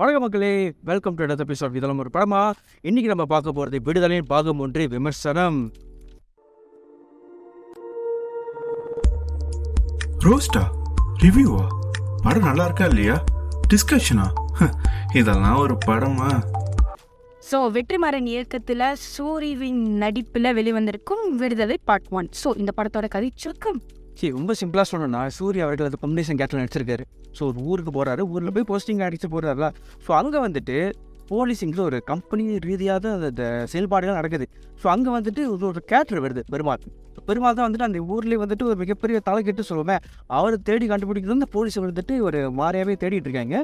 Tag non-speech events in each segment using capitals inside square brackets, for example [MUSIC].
வணக்கம் மக்களே. Welcome to அடுத்த எபிசோட் இதெல்லாம் ஒரு படமா? இன்னைக்கு நம்ம பார்க்க போகிறது விடுதலையின் பாகம் ஒன்று விமர்சனம். ரோஸ்டா ரிவ்யூவா படம் நல்லா இருக்கா இல்லையா? டிஸ்கஷனா இதெல்லாம் ஒரு படமா? ஸோ வெற்றிமாறன் இயக்கத்தில் சூரிவின் நடிப்பில் வெளிவந்திருக்கும் விடுதலை பார்ட் ஒன் ஸோ இந்த படத்தோட கதை சுருக்கம் சரி ரொம்ப சிம்பிளாக சொல்லணும்னா சூர்யா அவர்கள் அது காம்பினேஷன் கேட்டில் நடிச்சிருக்காரு. ஸோ ஒரு ஊருக்கு போகிறாரு ஊரில் போய் போஸ்டிங் அடிச்சு போகிறாருல ஸோ அங்கே வந்துட்டு போலீஸிங்கில் ஒரு கம்பெனி ரீதியாக அந்த செயல்பாடுகள் நடக்குது. ஸோ அங்கே வந்துட்டு ஒரு ஒரு கேரக்டர் வருது பெருமாள். பெருமாள் தான் வந்துட்டு அந்த ஊர்லேயே வந்துட்டு ஒரு மிகப்பெரிய தலைக்கெட்டு சொல்லுவேன் அவரை தேடி கண்டுபிடிக்கிறது அந்த போலீஸ் வந்துட்டு ஒரு மாறியாகவே தேடிட்டு இருக்காங்க.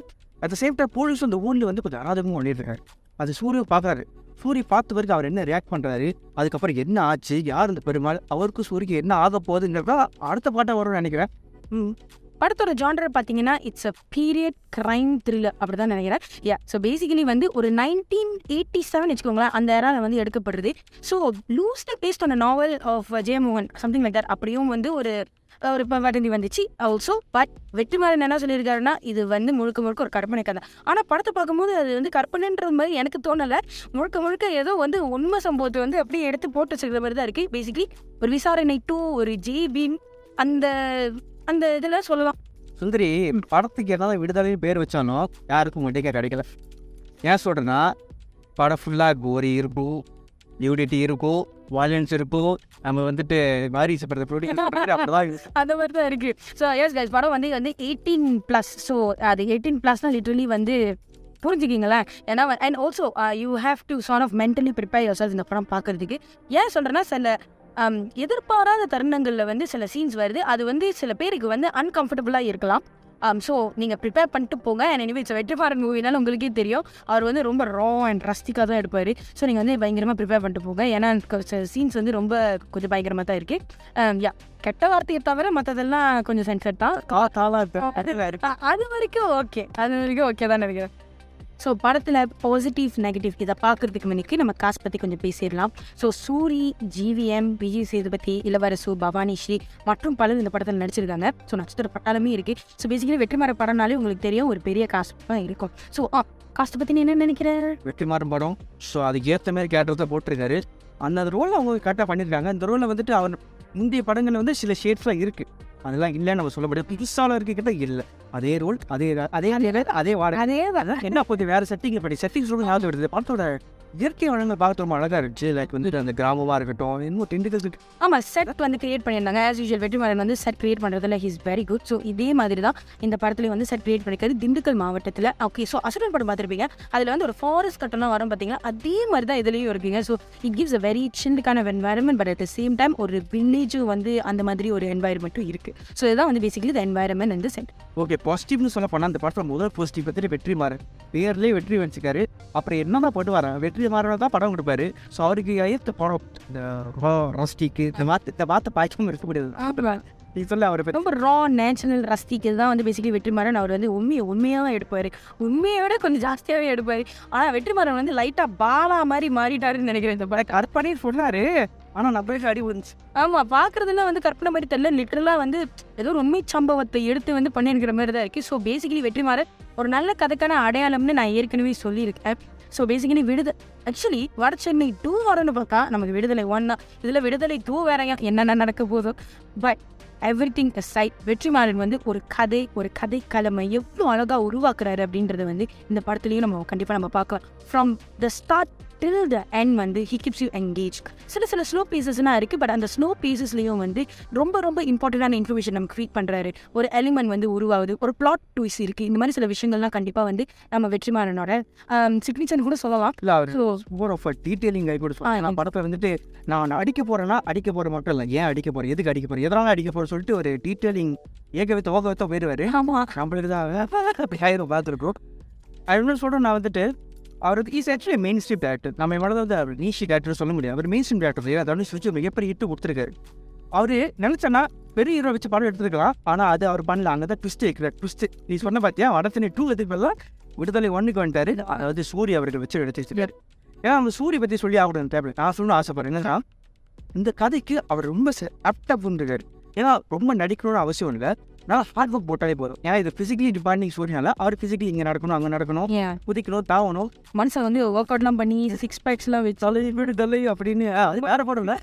At the same time police அந்த ஊரில் வந்து கொஞ்சம் அராதகமும் பண்ணிட்டு இருக்காங்க அது சூரிய பார்க்குறாரு. சூரிய பார்த்த வரைக்கும் அவர் என்ன ரியாக்ட் பண்ணுறாரு அதுக்கப்புறம் என்ன ஆச்சு? யார் இந்த பெருமாள்? அவருக்கும் சூரியக்கு என்ன ஆக போகுதுங்கிறதா அடுத்த பாட்டாக வரும்னு நினைக்கிறேன். ம். படத்தோட ஜான்டர் பார்த்தீங்கன்னா it's a period crime thriller அப்படி தான் நினைக்கிறேன். யா ஸோ பேசிக்கலி வந்து ஒரு நைன்டீன் எயிட்டி செவன் வச்சுக்கோங்களேன் அந்த ஏரால வந்து எடுக்கப்படுறது. So லூஸ்டாக based on novel of Jeyamohan something like that அப்படியும் வந்து ஒரு ஒரு வதந்தி வந்துச்சு. ஆல்சோ பட் வெற்றிமாறன் என்ன சொல்லியிருக்காருன்னா இது வந்து முழுக்க முழுக்க ஒரு கற்பனை கதை. ஆனால் படத்தை பார்க்கும்போது அது வந்து கற்பனைன்ற மாதிரி எனக்கு தோணலை. முழுக்க முழுக்க ஏதோ வந்து உண்மை சம்பவத்தை வந்து அப்படியே எடுத்து போட்டு வச்சுக்கிற மாதிரி தான் இருக்குது பேசிக்கலி ஒரு விசாரணை டூ ஒரு ஜேபின் அந்த அந்த இதில் சொல்லலாம். சுந்தரி படத்துக்கு என்னதான் விடுதலைன்னு பேர் வச்சானோ யாருக்கும் மொட்டைக்கா கிடைக்கல. ஏன் சொல்கிறேன்னா படம் ஃபுல்லாக கோரி இருக்கும் நியூடிட்டி இருக்கும் வயலன்ஸ் இருக்கும். நம்ம வந்துட்டு [LAUGHS] அப்படிதான் இருக்கு. அந்த மாதிரி தான் இருக்கு. ஸோ எஸ் கைஸ் படம் வந்து வந்து எயிட்டீன் ப்ளஸ் ஸோ அது எயிட்டீன் ப்ளஸ்னால் லிட்ரலி வந்து புரிஞ்சுக்கிங்களேன். ஏன்னா and also you have to San of mentally prepare yourself இந்த படம் பார்க்கறதுக்கு. ஏன் சொல்கிறேன்னா சில எதிர்பாராத தருணங்களில் வந்து சில சீன்ஸ் வருது. அது வந்து சில பேருக்கு வந்து அன்கம்ஃபர்டபுளாக இருக்கலாம். ஸோ நீங்கள் ப்ரிப்பேர் பண்ணிட்டு போங்க. எனிவே இட்ஸ் வெற்றிமாறன் மூவினால உங்களுக்கே தெரியும். அவர் வந்து ரொம்ப ரா அண்ட் ரஸ்டிக்காக தான் எடுப்பார். ஸோ நீங்கள் வந்து பயங்கரமாக ப்ரிப்பேர் பண்ணிட்டு போங்க. ஏன்னா சீன்ஸ் வந்து ரொம்ப கொஞ்சம் பயங்கரமாக தான் இருக்குது யா கெட்ட வார்த்தையை தவிர மற்றதெல்லாம் கொஞ்சம் சென்சர் தான். அது வரைக்கும் ஓகே அது வரைக்கும் ஓகே தான் நினைக்கிறேன். ஸோ படத்தில் பாசிட்டிவ் நெகட்டிவ் இதை பார்க்கறதுக்கு முன்னிக்கு நம்ம காசு பற்றி கொஞ்சம் பேசிடலாம். ஸோ சூரி ஜிவிஎம் விஜய் சேதுபதி இளவரசு பவானி ஸ்ரீ மற்றும் பலர் இந்த படத்தில் நடிச்சிருக்காங்க. ஸோ நட்சத்திர பட்டாலுமே இருக்குது ஸோ பேசிக்கலி வெற்றிமாற படம்னாலே உங்களுக்கு தெரியும் ஒரு பெரிய காசு தான் இருக்கும். ஸோ ஆ காசு பற்றி என்ன நினைக்கிறாரு? வெற்றிமாறன் படம். ஸோ அதுக்கு ஏற்ற மாதிரி கேரக்டர் போட்டிருக்காரு. அந்த அந்த ரோலை அவங்க கரெக்டாக பண்ணியிருக்காங்க அந்த ரோலில் வந்துட்டு அவர் முந்தைய படங்களில் வந்து சில ஷேட்ஸ்லாம் இருக்குது அதெல்லாம் இல்லைன்னு நம்ம சொல்ல முடியாது. புதுசால இருக்கிட்ட இல்லை. அதே ரோல் அதே அதே அதே அதே வாடகை. அதே என்ன போது வேறு செட்டிங் படி செட்டிங் சொல்ல ஞாபகம் வருது. படத்தோட இயற்கை வளங்கள் பார்க்க ரொம்ப அழகாக இருந்துச்சு. லைக் வந்து அந்த கிராமமாக இருக்கட்டும் இன்னும் திண்டுக்கல் ஆமாம் செட் வந்து கிரியேட் பண்ணியிருந்தாங்க. ஆஸ் யூஷுவல் வெற்றிமாறன் வந்து செட் கிரியேட் பண்ணுறதுல ஹிஸ் வெரி குட் ஸோ இதே மாதிரி தான் இந்த படத்துலேயும் வந்து செட் கிரியேட் பண்ணிக்கிறது திண்டுக்கல் மாவட்டத்தில். ஓகே ஸோ அசுரன் படம் பார்த்துருப்பீங்க. அதில் வந்து ஒரு ஃபாரஸ்ட் கட்டணம் வரும் பார்த்தீங்கன்னா அதே மாதிரி தான் இதுலேயும் இருக்குங்க. So it gives a very சில்லுக்கான environment but at the same time ஒரு வில்லேஜும் வந்து அந்த மாதிரி ஒரு என்வாயர்மெண்ட்டும் இருக்குது ஸோ இதுதான் வந்து பேசிக்கலி த என்வாயரன்மெண்ட் வந்து செட் ஓகே பாசிட்டிவ்னு சொல்ல போனால் அந்த படத்தில் முதல் பாசிட்டிவ் பற்றி வெற்றி மாறன் பேர்லேயே வெற்றி வச்சுக்காரு அப்புறம் என்னதான் போட்டு வரேன்? வெற்றி மாறன் தான் படம் கொடுப்பாரு ஸோ அவருக்கு ஏற்ற படம் இந்த ராஸ்டிக்கு இந்த மாத்து இந்த மாத்த பாய்க்காமல் இருக்க முடியாது. நீ சொல்ல அவரை ரொம்ப ரா நேச்சுரல் ரஸ்டிக்கு தான் வந்து பேசிக்கலி வெற்றிமாறன் அவர் வந்து உண்மையை உண்மையாக எடுப்பார். உண்மையை விட கொஞ்சம் ஜாஸ்தியாகவே எடுப்பார். ஆனால் வெற்றிமாறன் வந்து லைட்டாக பாலா மாதிரி மாறிட்டாருன்னு நினைக்கிறேன் இந்த படம் கற்பனை சொன்னாரு. ஆனால் நான் போய் அடி வந்துச்சு ஆமாம் பார்க்குறதுலாம் வந்து கற்பனை மாதிரி தெரியல. லிட்டரலாக வந்து ஏதோ ஒரு உண்மை சம்பவத்தை எடுத்து வந்து பண்ணியிருக்கிற மாதிரி தான் இருக்குது ஸோ பேசிக்கலி வெற்றிமாறன் ஒரு நல்ல கதைக்கான அடையாளம்னு நான் ஏற்கனவே சொல்லியிருக்கேன். ஸோ பேசிக்கலி விடுத ஆக்சுவலி வட சென்னை டூ வரணும்னு பார்த்தா நமக்கு விடுதலை ஒன் தான். இதில் விடுதலை டூ வேறையா என்னென்ன நடக்க போதோ but everything side Vetrimaaran வந்து ஒரு கதை ஒரு கதை கலமை எவ்வளோ அழகாக உருவாக்குறாரு அப்படின்றத வந்து இந்த படத்துலையும் நம்ம கண்டிப்பாக நம்ம பார்க்கலாம். From the start till the end வந்து ஹி கிப்ஸ் யூ என்கேஜ் சில சில ஸ்லோ பீசஸ்லாம் இருக்குது பட் அந்த ஸ்லோ பீசஸ்லேயும் வந்து ரொம்ப ரொம்ப இம்பார்ட்டண்டான இன்ஃபர்மேஷன் நமக்கு ஃபீட் பண்ணுறாரு ஒரு எலிமெண்ட் வந்து உருவாகுது ஒரு பிளாட் ட்விஸ் இருக்குது இந்த மாதிரி சில விஷயங்கள்லாம் கண்டிப்பாக வந்து நம்ம வெற்றிமாறனோட சிக்னேச்சர் கூட சொல்லலாம். டீட்டெயிலிங் கை கூட படத்தை வந்துட்டு நான் அடிக்க போகிறேன்னா அடிக்க போகிற மட்டும் இல்லை. ஏன் அடிக்க போகிறேன் எதுக்கு அடிக்க போகிறேன் எதனால அடிக்க போகிறேன் சொல்லிட்டு ஒரு டீட்டெயிலிங் ஏக வைத்த ஓக வைத்த போயிடுவார். ஆமாம் நம்மளுக்கு தான் அப்படி ஆயிரம் பார்த்துருக்கோம். அது சொல்கிறேன் நான் வந்துட்டு அவர் வந்து is actually mainstream director நம்ம இவ்வளோ வந்து அவர் நீஷி டேரக்டர் சொல்ல முடியாது. அவர் மெயின் ஸ்ட்ரீம் டேரக்டர் ஏன்னா தனுஷ் வச்சு மிகப்பெரிய ஹிட்டு கொடுத்துருக்காரு. அவர் நினச்சேன்னா பெரிய ஹீரோ வச்சு படம் எடுத்துருக்கலாம். ஆனால் அது அவர் பண்ணல. அங்கே தான் ட்விஸ்ட் இருக்கிற ட்விஸ்ட் நீ சொன்ன பார்த்தியா வடத்தினை டூ எதுக்கு பதிலாக விடுதலை ஒன்றுக்கு வந்துட்டாரு. அதாவது சூரிய அவர்கள் வச்சு எடுத்து வச்சிருக்காரு. ஏன்னா அந்த சூரிய பற்றி சொல்லி ஆகணும் டேப்லெட் நான் சொல்லணும்னு ஆசைப்படுறேன். என்னன்னா இந்த கதைக்கு அவர் ரொம்ப ஆப்டாக இருக்காரு ஏன்னா ரொம்ப நடிக்கணும்னு அவசியம் இல்லை. நான் ஹார்ட் ஒர்க் போட்டாலே போதும். ஏன்னா இது ஃபிசிக்கலி டிபார்ட்டிங் ஸ்டோரினால அவர் ஃபிசிக்கலி இங்கே நடக்கணும் அங்கே நடக்கணும். ஏன் குதிக்கணும் தாவணும். மனுஷன் வந்து ஒர்க் அவுட்லாம் பண்ணி சிக்ஸ் பேக்ஸ்லாம் வச்சு தலை வீடு தலை அப்படின்னு அது வேற படம் இல்லை.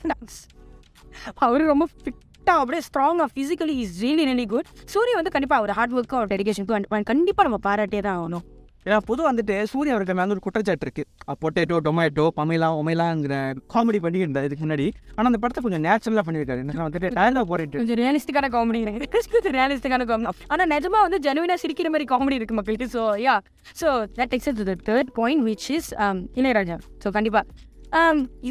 அவர் ரொம்ப ஃபிட்டாக அப்படியே ஸ்ட்ராங்காக physically is really really good சூரிய வந்து கண்டிப்பாக அவர் ஹார்ட் ஒர்க்கும் அவர் டெடிகேஷனுக்கும் கண்டிப்பாக நம்ம பாராட்டே தான் ஆகணும். ஏன்னா பொதுவாக வந்துட்டு சூர்யா அவர்கள் மேலே ஒரு குற்றச்சாட்டு இருக்குது பொட்டேட்டோ டொமேட்டோ பமைலா ஒமைலாங்கிற காமெடி பண்ணிட்டு இருந்தார் இதுக்கு முன்னாடி. ஆனால் அந்த படத்தை கொஞ்சம் நேச்சுரலாக பண்ணியிருக்காரு. என்ன வந்துட்டு டயலாக் போயிட்டு கொஞ்சம் ரியலிஸ்டிக்கான காமெடி [LAUGHS] கொஞ்சம் ரியலிஸ்டிக்கான காமெடி ஆனால் நிஜமா வந்து ஜெனுவினாக சிரிக்கிற மாதிரி காமெடி இருக்கு மக்களுக்கு. So yeah so that takes to the third point which is Ilaiyaraaja. So கண்டிப்பாக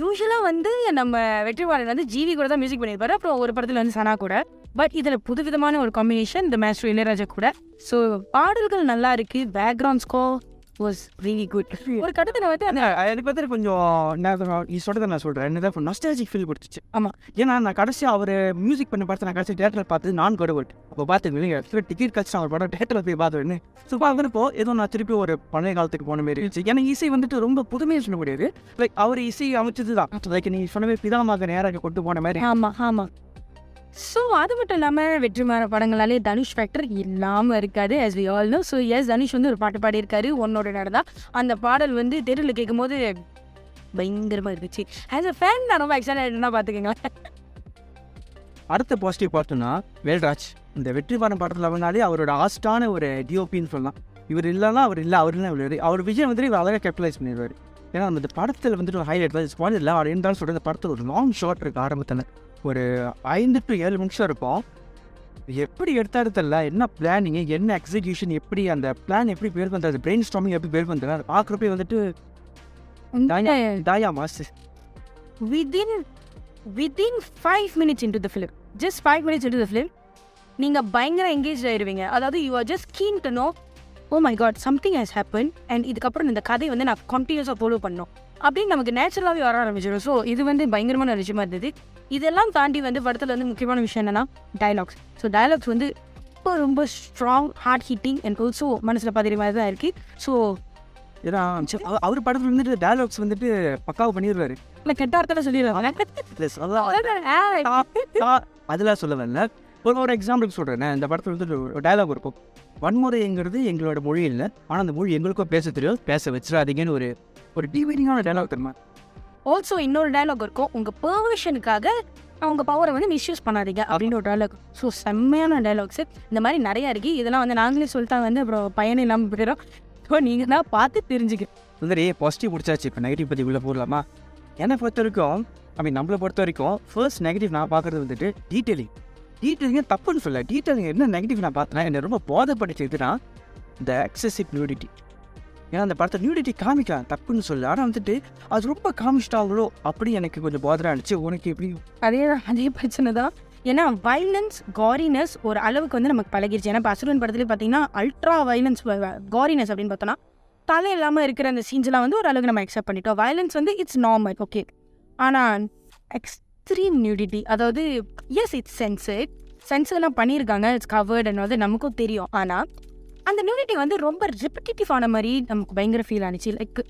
யூஸ்வலாக um, வந்து நம்ம வெற்றிவாளன் வந்து ஜிவி கூட தான் மியூசிக் பண்ணியிருப்பாரு. அப்புறம் ஒரு படத்தில் வந்து சனா கூட. பட் இதில் புதுவிதமான ஒரு காம்பினேஷன் இந்த மேஸ்டர் இளையராஜா கூட. ஸோ பாடல்கள் நல்லா இருக்கு. Background score was really good ஒரு கட்டத்தில் வந்து எனக்கு வந்து கொஞ்சம் நான் நீ சொல்கிறத நான் சொல்கிறேன் என்னதான் நஸ்டாலஜிக் ஃபீல் கொடுத்துச்சு. ஆமா. ஏன்னா நான் கடைசியாக அவர் மியூசிக் பண்ண படத்தை நான் கடைசி தேட்டரில் பார்த்து நான் கடவுள் அப்போ பார்த்துக்கணும் டிக்கெட் கட்சி அவர் படம் தேட்டரில் போய் பார்த்துன்னு ஸோ பார்க்குறப்போ ஏதோ நான் திருப்பி ஒரு பழைய காலத்துக்கு போன மாதிரி இருந்துச்சு. ஏன்னா இசை வந்துட்டு ரொம்ப புதுமையாக சொல்ல முடியாது லைக் அவர் இசை அமைச்சது தான் லைக் நீ சொன்னவே பிதாமாக நேராக கொண்டு போன மாதிரி. ஆமாம் ஆமாம் ஸோ அது மட்டும் இல்லாமல் வெற்றிமாற படங்களாலே தனுஷ் ஃபேக்டர் இல்லாமல் இருக்காது as we all know so yes Dhanush வந்து ஒரு பாட்டு பாடியிருக்காரு. உன்னோட நடந்தா அந்த பாடல் வந்து தெருவில் கேட்கும்போது பயங்கரமாக இருந்துச்சு. ஆஸ் அ ஃபேன் நான் ரொம்ப எக்ஸைட்டட்னா பார்த்துக்கோங்களேன் அடுத்த பாசிட்டிவ் பார்த்தோன்னா வேல்ராஜ். இந்த வெற்றிவாரம் படத்தில் வந்தாலே அவரோட ஆஸ்டான ஒரு டிஓபின்னு சொல்லலாம். இவர் இல்லைன்னா அவர் இல்லை அவர் இல்லை இவர் அவர் விஜய் வந்துட்டு இவர் அழகாக கேபிட்டலைஸ் பண்ணிடுவார் ஏன்னா அந்த படத்தில் வந்துட்டு ஒரு ஹைலைட் தான். ஸ்பாயில் இல்லை அவர் இருந்தாலும் சொல்கிற இந்த படத்தில் ஒரு லாங் ஷார்ட் இருக்குது ஆரம்பத்தில் ஒரு ஐந்து டு ஏழு நிமிஷம் இருக்கும். எப்படி எடுத்தாரு தெரியல என்ன பிளானிங் என்ன எக்ஸிக்யூஷன் எப்படி அந்த பிளான் எப்படி பேர் பண்ணுறது பிரெயின் ஸ்டாமிங் எப்படி பேர் பண்ணுறது அதை பார்க்குறப்பே வந்துட்டு தாயா தாயா மாசு. Within within five minutes into the film just five minutes into the film நீங்கள் பயங்கர எங்கேஜ் ஆயிடுவீங்க அதாவது you are just keen to know oh my God something has happen and இதுக்கப்புறம் இந்த கதையை வந்து நான் கண்டினியூஸாக ஃபாலோ பண்ணோம் அப்படின்னு நமக்கு நேச்சுரலாகவே வர ஆரம்பிச்சிடும். ஸோ இது வந்து பயங்கரமான விஷயமா இருந்தது. இதெல்லாம் தாண்டி வந்து படத்தில் வந்து முக்கியமான விஷயம் என்னன்னா டயலாக்ஸ் ஸோ டயலாக்ஸ் வந்து ரொம்ப ரொம்ப strong heart hitting and also மனசில் பதிரி மாதிரி தான் இருக்குது ஸோ ஏன்னா அவ- அவர் படத்தில் வந்துட்டு டயலாக்ஸ் வந்துட்டு பக்காவை பண்ணிடுவாரு இல்லை கெட்ட அர்த்தத்தில் சொல்லிடுவாங்க [LAUGHS] அதெல்லாம் சொல்ல வரல. ஒரு ஒரு எக்ஸாம்பிளுக்கு சொல்கிறேன் இந்த படத்தில் வந்து ஒரு டயலாக் இருக்கும். வன்முறைங்கிறது எங்களோட மொழி இல்லை. ஆனால் அந்த மொழி எங்களுக்கும் பேச தெரியும். பேச வச்சிடாதீங்கன்னு ஒரு ஒரு டிவைனிங்கான டயலாக் தெரியுமா? ஆல்சோ இன்னொரு டயலாக் இருக்கும். உங்கள் பெர்மிஷனுக்காக அவங்க பவரை வந்து மிஸ்யூஸ் பண்ணாதீங்க அப்படின்னு ஒரு டயலாக் ஸோ செம்மையான டயலாக்ஸ் இந்த மாதிரி நிறையா இருக்குது இதெல்லாம் வந்து நாங்களே சொல்லிட்டா வந்து அப்புறம் பயன் இல்லாமல் போயிடும். ஸோ நீங்கள் தான் பார்த்து தெரிஞ்சுக்க. சுந்தரி பாசிட்டிவ் பிடிச்சாச்சு. இப்போ நெகட்டிவ் பற்றி உள்ளே போடலாமா? என்னை பொறுத்த வரைக்கும் மீன் நம்மளை பொறுத்த வரைக்கும் ஃபர்ஸ்ட் நெகட்டிவ் நான் பார்க்குறது வந்துட்டு டீட்டெயிலிங் டீட்டெயிலிங்கே தப்புன்னு சொல்ல டீட்டெயிலிங் என்ன நெகட்டிவ் நான் பார்த்தேன்னா என்னை ரொம்ப போதைப்படுத்திதுன்னா இந்த எக்ஸசிவ் நியூடிட்டி ஏன்னா அந்த படத்தை நியூடிட்டி காமிக்கலாம் தப்புன்னு சொல்லு ஆனால் வந்துட்டு அது ரொம்ப காமிச்சிட்டாங்களோ அப்படி எனக்கு கொஞ்சம் போதரா இருந்துச்சு உனக்கு எப்படி? அதே தான் அதே பிரச்சனை தான். ஏன்னா வைலன்ஸ் காரினஸ் ஒரு அளவுக்கு வந்து நமக்கு பழகிருச்சு. ஏன்னா இப்போ அசுரன் படத்துலேயே பார்த்தீங்கன்னா அல்ட்ரா வைலன்ஸ் காரினஸ் அப்படின்னு பார்த்தோன்னா தலை இல்லாமல் இருக்கிற அந்த சீன்ஸ்லாம் வந்து ஒரு அளவுக்கு நம்ம அக்செப்ட் பண்ணிட்டோம். வைலன்ஸ் வந்து இட்ஸ் நார்மல் ஓகே ஆனால் எக்ஸ்ட்ரீம் நியூடிட்டி அதாவது எஸ் இட்ஸ் சென்சர் சென்சர்லாம் பண்ணியிருக்காங்க இட்ஸ் கவர்டுன்னு வந்து நமக்கும் தெரியும். ஆனால் அந்த நியூடிட்டி வந்து ரொம்ப ரிப்பிட்டேட்டிவ் ஆன மாதிரி நமக்கு பயங்கர ஃபீல் ஆனிச்சு. லைக்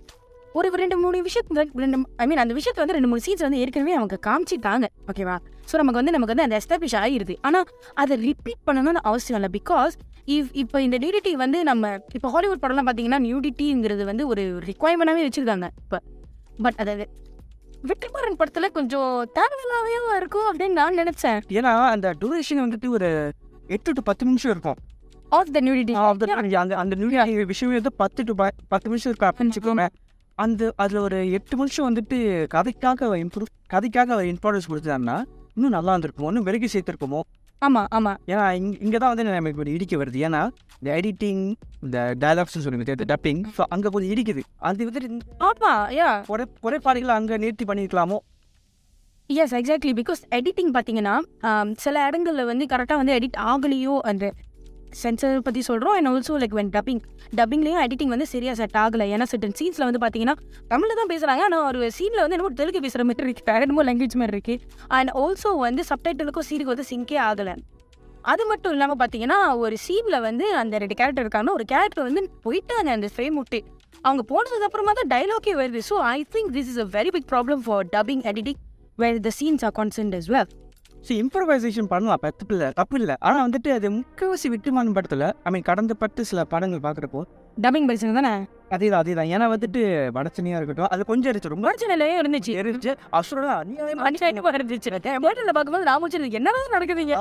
ஒரு ரெண்டு மூணு விஷயத்துல ரெண்டு ஐ மீன் அந்த விஷயத்தை வந்து ரெண்டு மூணு சீன்ஸ் வந்து ஏற்கனவே அவங்க காமிச்சிட்டாங்க. ஓகேவா ஸோ நமக்கு வந்து நமக்கு வந்து அந்த எஸ்டாப்ளிஷ் ஆகிடுது ஆனால் அதை ரிப்பீட் பண்ணணும்னு அவசியம் இல்லை. பிகாஸ் இவ் இப்போ இந்த நியூடிட்டி வந்து நம்ம இப்போ ஹாலிவுட் படம்லாம் பார்த்தீங்கன்னா நியூடிட்டிங்கிறது வந்து ஒரு ரிக்குவயர்மெண்டாகவே வச்சுருக்காங்க. இப்போ பட் அதை வெற்றிமாறன் படத்தில் கொஞ்சம் தேவையில்லாவே இருக்கும் அப்படின்னு நான் நினச்சேன். ஏன்னா அந்த டூரேஷன் வந்துட்டு ஒரு எட்டு டு பத்து நிமிஷம் இருக்கும். ஆஃப் த நியூடிட்டி அந்த அந்த அந்த நியூ விஷயமே வந்து பத்து டு பத்து நிமிஷம் இருக்கும் அப்படின்னு வச்சுக்கோங்க அந்த அதில் ஒரு எட்டு நிமிஷம் வந்துட்டு கதைக்காக இம்ப்ரூவ் கதைக்காக இம்பார்ட்டன்ஸ் கொடுத்தாங்கன்னா இன்னும் நல்லா இருந்திருக்குமோ. இன்னும் மெருகு சேர்த்துருக்குமோ? ஆமாம் ஆமாம் ஏன்னா இங் இங்கே தான் வந்து நமக்கு ஒரு இடிக்க வருது. ஏன்னா இந்த எடிட்டிங் இந்த டயலாக்ஸ்னு சொல்லுங்க இந்த டப்பிங் ஸோ அங்கே கொஞ்சம் இடிக்குது. அது வந்துட்டு ஆமாம் யா குறை குறைபாடுகளை அங்கே நிறுத்தி பண்ணியிருக்கலாமோ எஸ் எக்ஸாக்ட்லி பிகாஸ் எடிட்டிங் பார்த்தீங்கன்னா சில இடங்களில் வந்து கரெக்டாக வந்து எடிட் ஆகலையோ அந்த சென்சர் பற்றி சொல்கிறோம் and also like when dubbing டப்பிங்லேயும் editing வந்து சரியாக செட் ஆகலை. ஏன்னா certain சீன்ஸில் வந்து பார்த்தீங்கன்னா தமிழில் தான் பேசுகிறாங்க ஆனால் ஒரு சீனில் வந்து என்னமோ தெலுங்கு பேசுகிற மாதிரி இருக்குது வேறு என்னமோ லாங்குவேஜ் மாதிரி இருக்குது அண்ட் ஆல்சோ வந்து சப்டைட்டிலுக்கும் சீனுக்கு வந்து சிங்கே ஆகலை. அது மட்டும் இல்லாமல் பார்த்தீங்கன்னா ஒரு சீனில் வந்து அந்த ரெண்டு கேரக்டர் இருக்காங்கன்னா ஒரு கேரக்டர் வந்து போயிட்டாங்க அந்த ஃப்ரேம் விட்டு. அவங்க போனதுக்கு அப்புறமா தான் டைலாக்கே வருது. So I think this is a very big problem for dubbing editing where the scenes are consent is well so improvisation பண்ணலாம். தப்பு இல்லை தப்பு இல்லை. ஆனால் வந்துட்டு அது முக்கவாசி வெற்றிமான படத்தில் ஐ மீன் கடந்த பட்டு சில படங்கள் பார்க்குறப்போ டப்பிங் பரிசு தானே? அதே தான் அதே தான் ஏன்னா வந்துட்டு வடச்சனியாக இருக்கட்டும் அது கொஞ்சம் இருந்துச்சு ரொம்ப பிரச்சனையிலேயே இருந்துச்சு. இருந்துச்சு அசுரா அநியாயமா இருந்துச்சு. தேட்டரில் பார்க்கும்போது நான் முடிச்சது என்னதான் நடக்குதுங்க?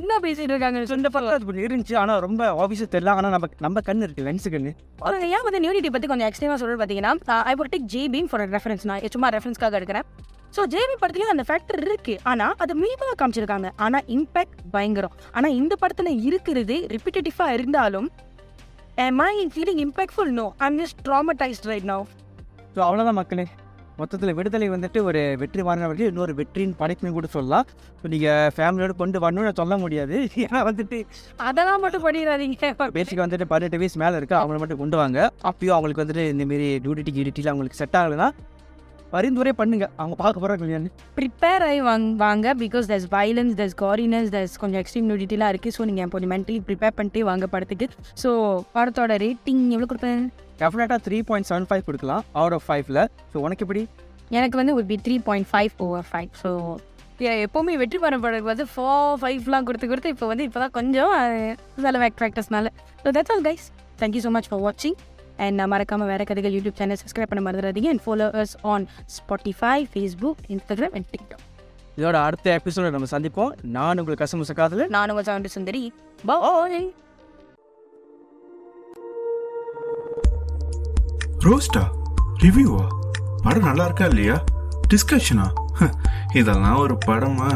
என்ன பேசிட்டு இருக்காங்க? இந்த படம் அது கொஞ்சம் இருந்துச்சு. ஆனால் ரொம்ப ஆஃபீஸும் தெரியல. ஆனால் நம்ம நம்ம கண்ணு இருக்கு லென்ஸு கண்ணு. அவங்க ஏன் வந்து நியூனிட்டி பற்றி கொஞ்சம் எக்ஸ்ட்ரீமாக சொல்கிறது பார்த்தீங்கன்னா ஐ would டேக் ஜேபின் ஃபார் ரெஃபரன்ஸ் நான் சும்மா ரெஃபரன்ஸ்க்காக எடுக்கிறேன். ஸோ ஜேபி படத்துலேயும் அந்த ஃபேக்டர் இருக்கு. ஆனால் அது மினிமலாக காமிச்சிருக்காங்க. ஆனால் இம்பேக்ட் பயங்கரம். ஆனால் இந்த படத்தில் இருக்கிறது ரிப்பிட்டேட்டிவாக இருந்தாலும் am I feeling impactful? No i'm just traumatized right now. So அவ்வளோதான் மக்களே. மொத்தத்தில் விடுதலை வந்துட்டு ஒரு வெற்றி வாங்கினவர்கள் இன்னொரு வெற்றியின் படைப்புன்னு கூட சொல்லலாம். ஸோ நீங்கள் ஃபேமிலியோட கொண்டு வரணும்னு சொல்ல முடியாது. ஏன்னா வந்துட்டு அதெல்லாம் மட்டும் பண்ணிடாதீங்க. பேசிக்காக வந்துட்டு பதினெட்டு வயசு மேலே இருக்குது அவங்கள மட்டும் கொண்டு வாங்க. அப்பயும் அவங்களுக்கு வந்துட்டு இந்தமாரி டியூட்டி கியூடிட்டியில் அவங்களுக்கு செட் ஆகலைன்னா பரிந்துரை பண்ணுங்க. அவங்க பார்க்க போகிறாங்க இல்லையான்னு ப்ரிப்பேர் ஆகி வாங்க வாங்க. Because there's violence there's goriness there's கொஞ்சம் எக்ஸ்ட்ரீம் நூடிட்டிலாம் இருக்குது ஸோ நீங்கள் கொஞ்சம் மென்டலி ப்ரிப்பேர் பண்ணிட்டு வாங்க படத்துக்கு. ஸோ படத்தோட ரேட்டிங் எவ்வளோ கொடுப்பேன்? டெஃபினட்டாக த்ரீ பாயிண்ட் செவன் ஃபைவ் கொடுக்கலாம். அவுட் ஆஃப் ஃபைவ்ல ஸோ உனக்கு எப்படி? எனக்கு வந்து ஒரு B three point five over five so எப்போவுமே வெற்றி பெற படம் வந்து ஃபோர் ஃபைவ்லாம் கொடுத்து கொடுத்து இப்போ வந்து இப்போ தான் கொஞ்சம் weak ஃபேக்டர்ஸ்னால so that's all guys thank you so much for வாட்சிங் அண்ட் மறக்காமல் வேறு கதைகள் யூடியூப் சேனல் சப்ஸ்கிரைப் பண்ண மறந்துடாதீங்க and followers on Spotify Facebook Instagram and TikTok இதோட அடுத்த எபிசோட நம்ம சந்திப்போம். நான் உங்களுக்கு கசமுச காதல் நான் உங்கள் சவுண்டு சுந்தரி. பாய் ரோஸ்டா ரிவ்யூவா படம் நல்லா இருக்கா இல்லையா? டிஸ்கஷனா [LAUGHS] இதெல்லாம் ஒரு படமா?